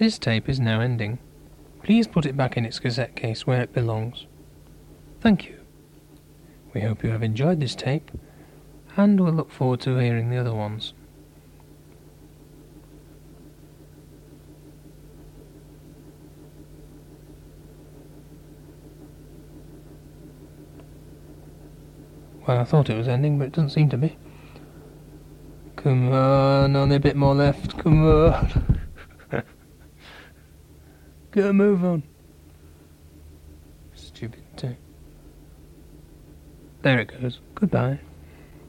This tape is now ending. Please put it back in its cassette case where it belongs. Thank you. We hope you have enjoyed this tape, and we'll look forward to hearing the other ones. Well, I thought it was ending, but it doesn't seem to be. Come on, only a bit more left. Come on. Get a move on. Stupid too. There it goes. Goodbye.